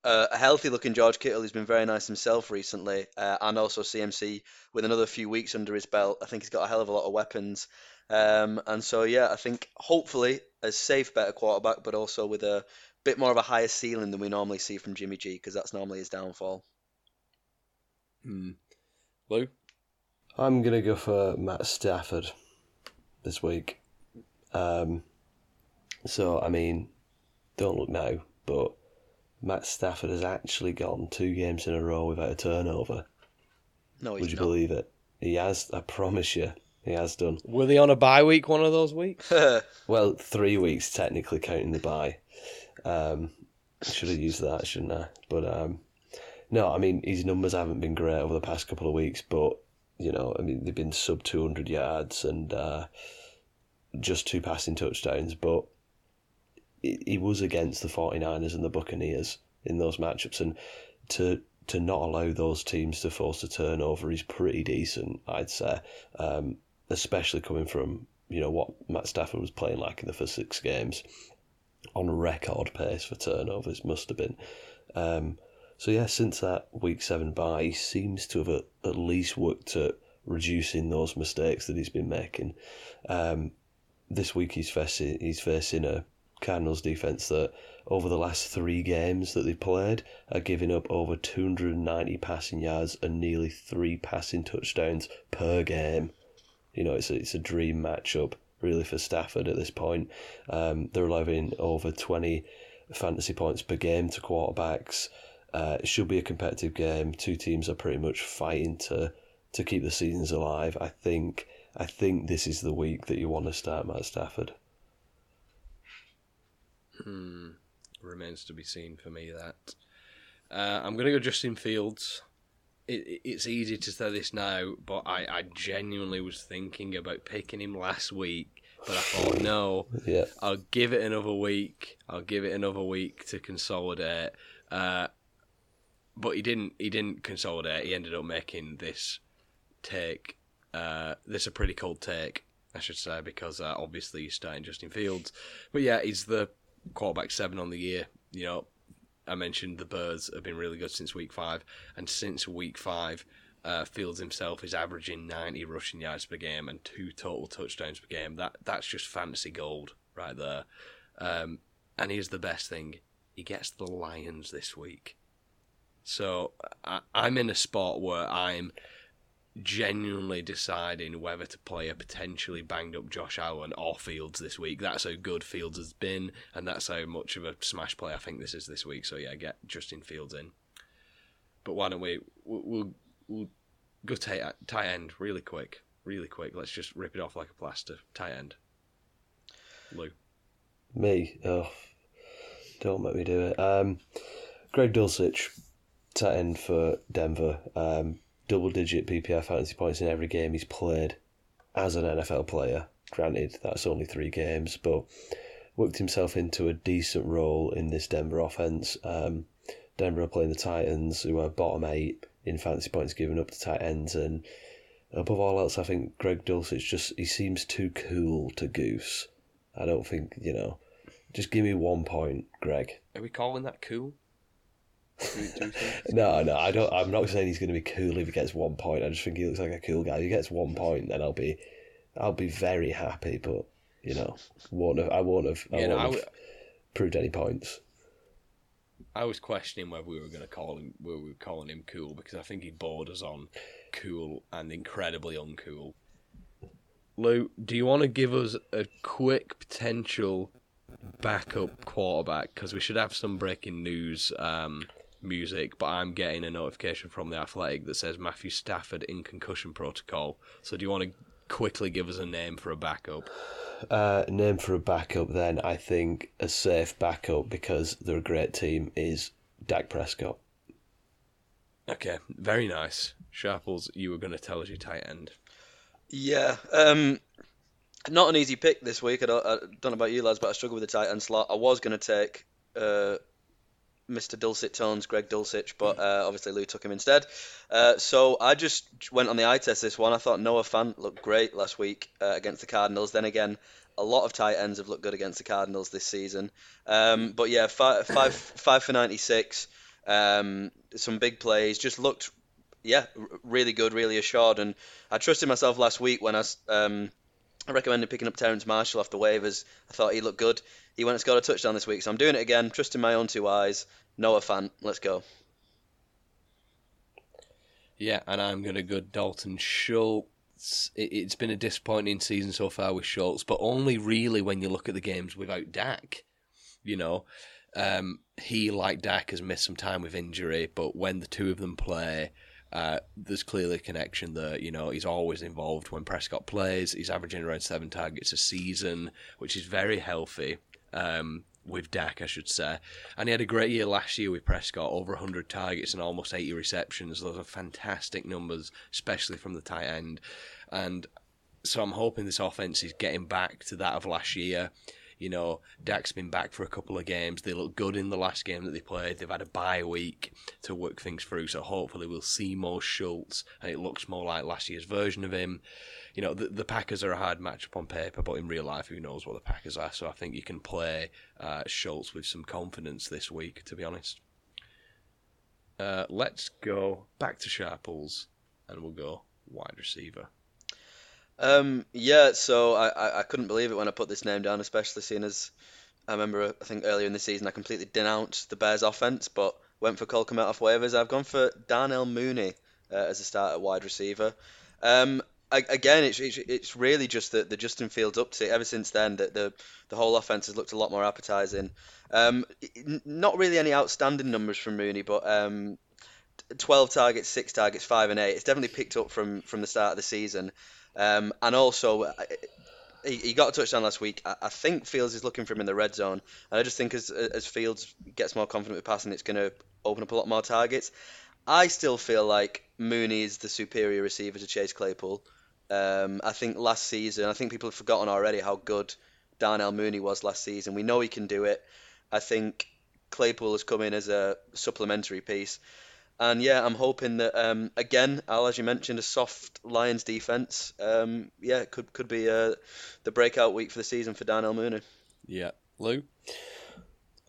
uh, a healthy looking George Kittle who's been very nice himself recently, uh, and also CMC with another few weeks under his belt. I think he's got a hell of a lot of weapons. Um, and so, yeah, I think hopefully a safe, better quarterback, but also with a bit more of a higher ceiling than we normally see from Jimmy G, because that's normally his downfall. Hmm. Lou? I'm gonna go for Matt Stafford this week. Um, so I mean, don't look now, but Matt Stafford has actually gone two games in a row without a turnover. No, he's Would you not. believe it? He has. I promise you, he has done. Were they on a bye week one of those weeks? [LAUGHS] Well, three weeks technically counting the bye. Um, should have used that, shouldn't I? But um, no, I mean his numbers haven't been great over the past couple of weeks, but you know, I mean they've been sub two hundred yards and uh, just two passing touchdowns, but he was against the 49ers and the Buccaneers in those matchups, and to to not allow those teams to force a turnover is pretty decent, I'd say. Um, especially coming from you know what Matt Stafford was playing like in the first six games, on record pace for turnovers must have been. Um, so yeah, since that week seven bye, he seems to have at, at least worked at reducing those mistakes that he's been making. Um, this week he's facing he's facing a Cardinals defense that over the last three games that they've played are giving up over 290 passing yards and nearly three passing touchdowns per game. You know, it's a, it's a dream matchup really for Stafford at this point. Um, they're allowing over 20 fantasy points per game to quarterbacks. Uh, it should be a competitive game. Two teams are pretty much fighting to to keep the seasons alive. I think I think this is the week that you want to start Matt Stafford. Hmm. Remains to be seen for me that. Uh, I'm going to go Justin Fields. It, it- it's easy to say this now, but I, I genuinely was thinking about picking him last week, but I thought, no, Yeah, I'll give it another week. I'll give it another week to consolidate. Uh, but he didn't. He didn't consolidate. He ended up making this take. Uh, this a pretty cold take, I should say, because uh, obviously he's starting Justin Fields. But yeah, he's the quarterback seven on the year. You know, I mentioned the Birds have been really good since week five, and since week five, uh, Fields himself is averaging 90 rushing yards per game and two total touchdowns per game. That that's just fantasy gold right there. Um, and here's the best thing: he gets the Lions this week. So I, I'm in a spot where I'm genuinely deciding whether to play a potentially banged up Josh Allen or Fields this week. That's how good Fields has been, and that's how much of a smash play I think this is this week. So yeah, get Justin Fields in. But why don't we we'll we'll, we'll go tight tight end really quick, really quick. Let's just rip it off like a plaster. Tight end. Lou. me. Oh, don't make me do it. Um, Greg Dulcich, tight end for Denver. Um, double digit PPR fantasy points in every game he's played as an NFL player. Granted, that's only three games, but worked himself into a decent role in this Denver offense. Um, Denver are playing the Titans, who are bottom eight in fantasy points given up to tight ends, and above all else, I think Greg Dulcich just he seems too cool to goose. I don't think you know. Just give me one point, Greg. Are we calling that cool? Do we- do we think- [LAUGHS] No, no, I don't. I'm not saying he's going to be cool if he gets one point. I just think he looks like a cool guy. If he gets one point, then I'll be, I'll be very happy. But you know, won't have, I won't have, I Yeah, won't I have w- proved any points. I was questioning whether we were going to call him, whether we were calling him cool because I think he borders on cool and incredibly uncool. Lou, do you want to give us a quick potential backup quarterback? Because we should have some breaking news um, music, but I'm getting a notification from the Athletic that says Matthew Stafford in concussion protocol. So do you want to quickly give us a name for a backup? Uh, name for a backup, then I think a safe backup because they're a great team is Dak Prescott. Okay, very nice. Sharples, you were going to tell us your tight end. Yeah, um, not an easy pick this week. I don't, I don't know about you lads, but I struggle with the tight end slot. I was going to take uh, Mr. Dulcet Tones, Greg Dulcich, but uh, obviously Lou took him instead. Uh, so I just went on the eye test this one. I thought Noah Fant looked great last week uh, against the Cardinals. Then again, a lot of tight ends have looked good against the Cardinals this season. Um, but yeah, five, five, five for 96. Um, some big plays. Just looked, yeah, really good, really assured. And I trusted myself last week when I, um, I recommended picking up Terrace Marshall off the waivers. I thought he looked good. He went and scored a touchdown this week, so I'm doing it again, trusting my own two eyes. Noah Fant, let's go. Yeah, and I'm going to go Dalton Schultz. It's been a disappointing season so far with Schultz, but only really when you look at the games without Dak. You know, um, he, like Dak, has missed some time with injury, but when the two of them play, uh, there's clearly a connection there. You know, he's always involved when Prescott plays. He's averaging around seven targets a season, which is very healthy. Um, with Dak, I should say. And he had a great year last year with Prescott, over 100 targets and almost 80 receptions. Those are fantastic numbers, especially from the tight end. And so I'm hoping this offense is getting back to that of last year. You know, Dak's been back for a couple of games. They look good in the last game that they played. They've had a bye week to work things through, so hopefully we'll see more Schultz, and it looks more like last year's version of him. You know, the, the Packers are a hard matchup on paper, but in real life, who knows what the Packers are? So I think you can play uh, Schultz with some confidence this week, to be honest. Uh, let's go back to Sharples, and we'll go wide receiver. Um, yeah, so I, I, I couldn't believe it when I put this name down, especially seeing as I remember I think earlier in the season I completely denounced the Bears offense, but went for Cole Kmet off waivers. I've gone for Darnell Mooney uh, as a start at wide receiver. Um, I, again, it's, it's it's really just the, the Justin Fields uptick. Ever since then, that the the whole offense has looked a lot more appetizing. Um, not really any outstanding numbers from Mooney, but um, 12 targets, six targets, five and eight. It's definitely picked up from from the start of the season. Um, and also, uh, he, he got a touchdown last week. I, I, think Fields is looking for him in the red zone. And I just think as, as Fields gets more confident with passing, it's going to open up a lot more targets. I still feel like Mooney is the superior receiver to Chase Claypool. Um, I think last season, I think people have forgotten already how good Darnell Mooney was last season. We know he can do it. I think Claypool has come in as a supplementary piece. And yeah, I'm hoping that um, again, Al, as you mentioned, a soft Lions defense. Um, yeah, could could be uh, the breakout week for the season for Darnell Mooney. Yeah, Lou.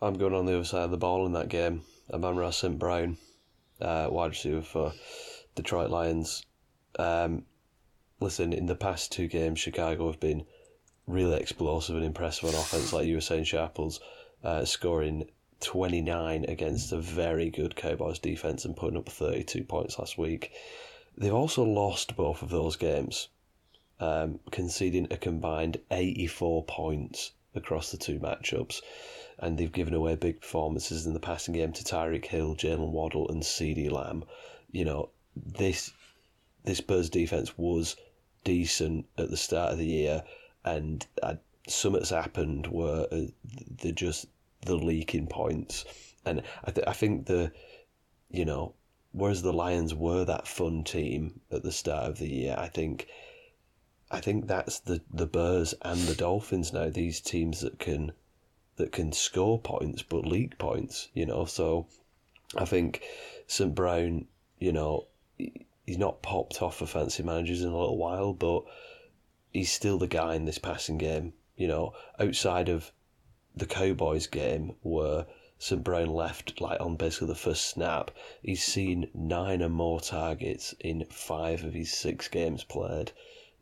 I'm going on the other side of the ball in that game. Amon-Ra St. Brown, uh, wide receiver for Detroit Lions. Um, listen, in the past two games, Chicago have been really explosive and impressive on offense, like you were saying, Sharples, uh, scoring 29 against a very good Cowboys defense and putting up 32 points last week. They've also lost both of those games, um, conceding a combined 84 points across the two matchups. And they've given away big performances in the passing game to Tyreek Hill, Jaylen Waddle, and CeeDee Lamb. You know, this this Spurs defense was decent at the start of the year, and uh, something's happened where uh, they just the leaking points. And I, th- I think the, you know, whereas the Lions were that fun team at the start of the year, I think, I think that's the the Bears and the Dolphins now. These teams that can, that can score points but leak points. You know, so I think St Brown, you know, he's not popped off for fancy managers in a little while, but he's still the guy in this passing game. You know, outside of the Cowboys game where St. Brown left like on basically the first snap, he's seen nine or more targets in five of his six games played,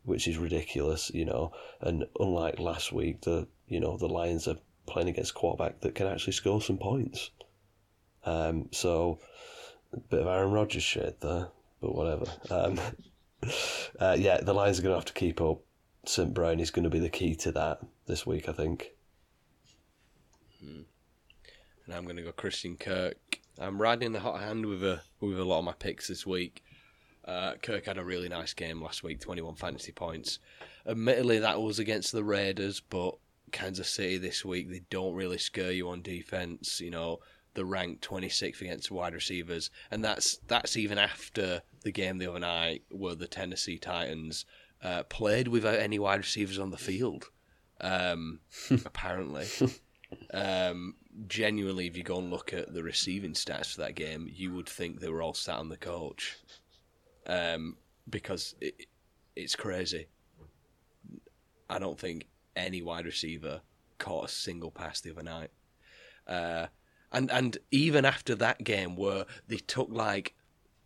which is ridiculous, you know. And unlike last week, the you know the Lions are playing against quarterback that can actually score some points. Um, so a bit of Aaron Rodgers shit there, but whatever. Um, [LAUGHS] uh, yeah, the Lions are going to have to keep up. St. Brown is going to be the key to that this week, I think. Hmm. And I'm going to go Christian Kirk. I'm riding the hot hand with a with a lot of my picks this week. Uh, Kirk had a really nice game last week, 21 fantasy points. Admittedly, that was against the Raiders, but Kansas City this week they don't really scare you on defense. You know the ranked 26th against wide receivers, and that's that's even after the game the other night where the Tennessee Titans uh, played without any wide receivers on the field. Um, [LAUGHS] apparently, [LAUGHS] um, genuinely, if you go and look at the receiving stats for that game, you would think they were all sat on the coach, um, because it, it's crazy. I don't think any wide receiver caught a single pass the other night. Uh, and and even after that game where they took like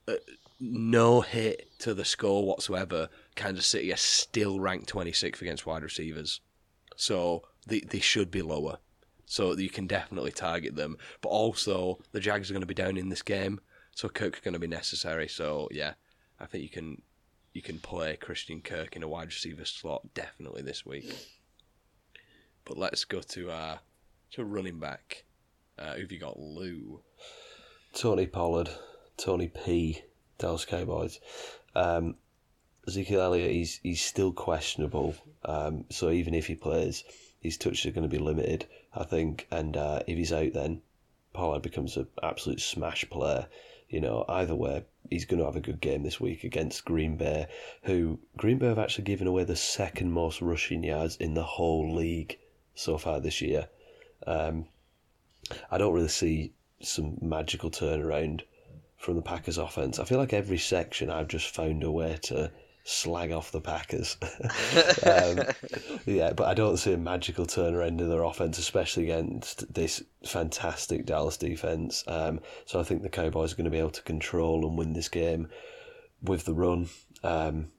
uh, no hit to the score whatsoever, Kansas City are still ranked 26th against wide receivers. So they they should be lower. So you can definitely target them. But also the Jags are going to be down in this game, so Kirk's going to be necessary. So yeah, I think you can you can play Christian Kirk in a wide receiver slot definitely this week. But let's go to uh to running back. Uh, who've you got, Lou? Tony Pollard, Tony P, Dallas Cowboys. Um, Ezekiel Elliott, he's he's still questionable. Um, so even if he plays, his touches are going to be limited, I think. And uh, if he's out, then Pollard becomes an absolute smash player. You know, either way, he's going to have a good game this week against Green Bay, who Green Bay have actually given away the second most rushing yards in the whole league so far this year. Um, I don't really see some magical turnaround from the Packers offense. I feel like every section I've just found a way to slag off the Packers. [LAUGHS] um, [LAUGHS] yeah, but I don't see a magical turnaround in their offense, especially against this fantastic Dallas defense. Um, so I think the Cowboys are going to be able to control and win this game with the run. Um,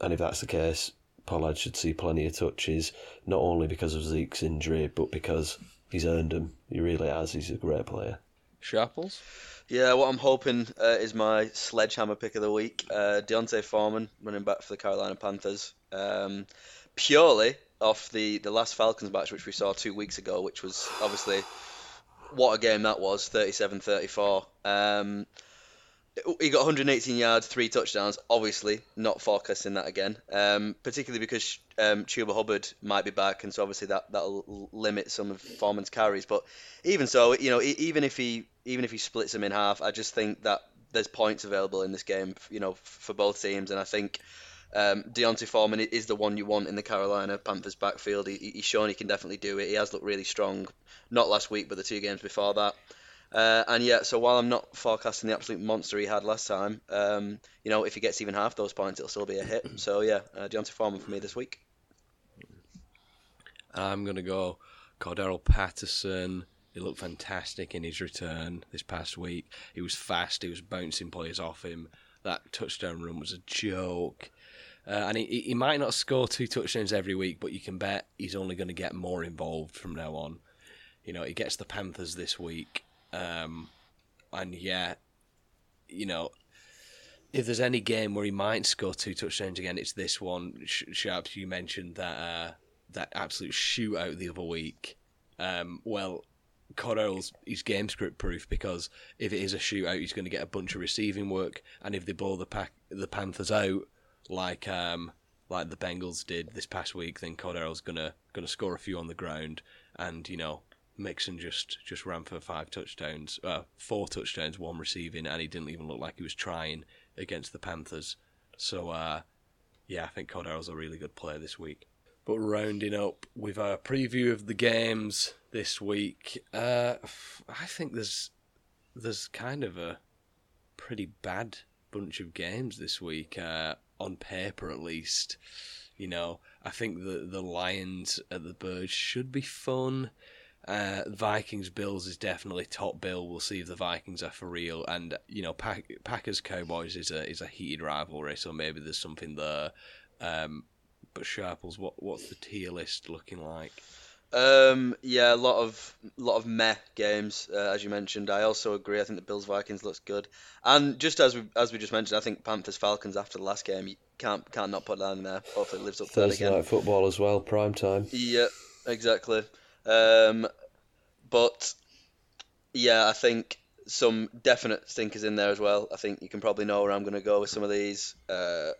and if that's the case, Pollard should see plenty of touches, not only because of Zeke's injury, but because he's earned them. He really has. He's a great player. Sharples? Yeah, what I'm hoping uh, is my sledgehammer pick of the week. Uh, D'Onta Foreman, running back for the Carolina Panthers. Um, purely off the, the last Falcons match, which we saw two weeks ago, which was obviously what a game that was 37 34. Um, he got 118 yards, three touchdowns. Obviously, not forecasting that again, um, particularly because um, Chuba Hubbard might be back, and so obviously that that'll limit some of Foreman's carries. But even so, you know, even if he even if he splits them in half, I just think that there's points available in this game, you know, for both teams, and I think. Um, D'Onta Foreman is the one you want in the Carolina Panthers backfield. He, he's shown he can definitely do it. He has looked really strong, not last week, but the two games before that. Uh, and yeah, so while I'm not forecasting the absolute monster he had last time, um, you know, if he gets even half those points, it'll still be a hit. [CLEARS THROAT] So yeah, uh, D'Onta Foreman for me this week. I'm gonna go Cordarrelle Patterson. He looked fantastic in his return this past week. He was fast. He was bouncing players off him. That touchdown run was a joke. Uh, and he, he might not score two touchdowns every week, but you can bet he's only going to get more involved from now on. You know, he gets the Panthers this week. Um, and yeah, you know, if there's any game where he might score two touchdowns again, it's this one. Sharps, you mentioned that uh, that absolute shootout the other week. Um, well, Cordarrelle's he's game script proof because if it is a shootout, he's going to get a bunch of receiving work, and if they blow the pack the Panthers out like um, like the Bengals did this past week, then Cordarrelle's gonna gonna score a few on the ground, and you know Mixon just just ran for five touchdowns, uh, four touchdowns, one receiving, and he didn't even look like he was trying against the Panthers. So uh, yeah, I think Cordarrelle's a really good player this week. But rounding up with our preview of the games this week, uh, I think there's there's kind of a pretty bad bunch of games this week uh, on paper, at least. You know, I think the the Lions at the Birds should be fun. Uh, Vikings Bills is definitely top bill. We'll see if the Vikings are for real. And you know, Pack- Packers Cowboys is a is a heated rivalry, so maybe there's something there. Um, but Sharples, what what's the tier list looking like? Um, yeah, a lot of lot of meh games, uh, as you mentioned. I also agree. I think the Bills Vikings looks good, and just as we as we just mentioned, I think Panthers Falcons after the last game, you can't can't not put that in there. Hopefully, it lives up to Thursday that again. night football as well, prime time. Yeah, exactly. Um, but yeah, I think some definite stinkers in there as well. I think you can probably know where I'm going to go with some of these. Uh,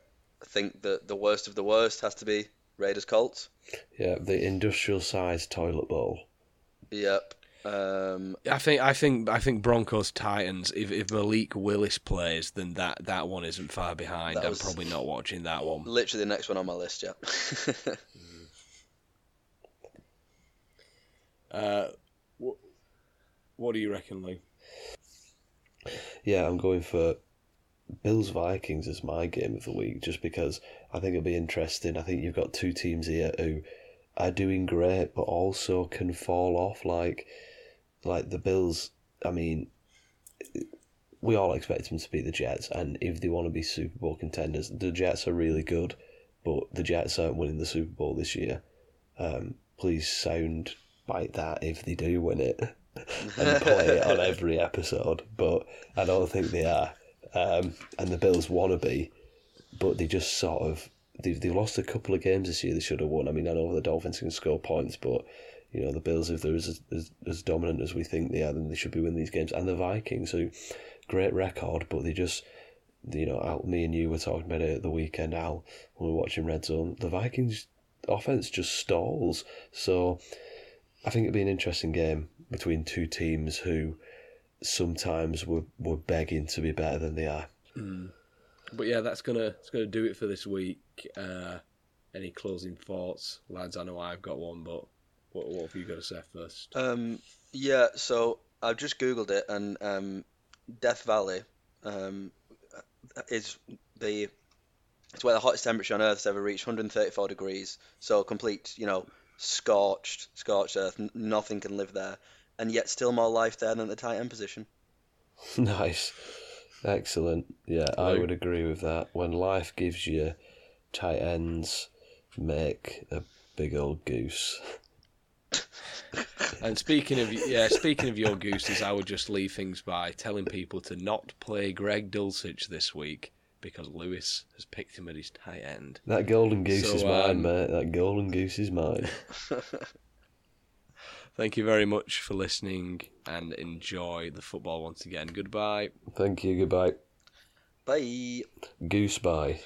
I think the the worst of the worst has to be Raiders Colts. Yeah, the industrial sized toilet bowl. Yep. Um, I think I think I think Broncos Titans. If if Malik Willis plays, then that, that one isn't far behind. I'm probably not watching that one. literally the next one on my list. Yeah. [LAUGHS] Uh, what, do you reckon, Lee? Yeah, I'm going for Bills Vikings as my game of the week just because I think it'll be interesting. I think you've got two teams here who are doing great but also can fall off like like the Bills. I mean, we all expect them to beat the Jets, and if they want to be Super Bowl contenders, the Jets are really good, but the Jets aren't winning the Super Bowl this year. Um, please sound bite that if they do win it [LAUGHS] and play it on every episode, but I don't think they are. Um, and the Bills want to be, but they just sort of they've, they've lost a couple of games this year they should have won. I mean, I know the Dolphins can score points, but you know the Bills, if they're as, as, as dominant as we think they are, then they should be winning these games. And the Vikings, who great record, but they just you know, Al, me and you were talking about it at the weekend, Al, when we were watching Red Zone. The Vikings offense just stalls. So I think it'd be an interesting game between two teams who sometimes were, were begging to be better than they are. But yeah, that's gonna that's gonna do it for this week. Uh, any closing thoughts, lads? I know I've got one, but what, what have you got to say first? Um, yeah, so I've just googled it, and um, Death Valley um, is the it's where the hottest temperature on Earth has ever reached, 134 degrees. So complete, you know, scorched, scorched Earth. N- nothing can live there, and yet still more life there than the tight end position. [LAUGHS] nice. Excellent. Yeah, I would agree with that. When life gives you tight ends, make a big old goose. [LAUGHS] And speaking of yeah, speaking of your gooses, I would just leave things by telling people to not play Greg Dulcich this week because Lewis has picked him at his tight end. That golden goose so, is mine, um, mate. That golden goose is mine. [LAUGHS] [LAUGHS] Thank you very much for listening and enjoy the football once again. Goodbye. Thank you. Goodbye. Bye. Goose bye.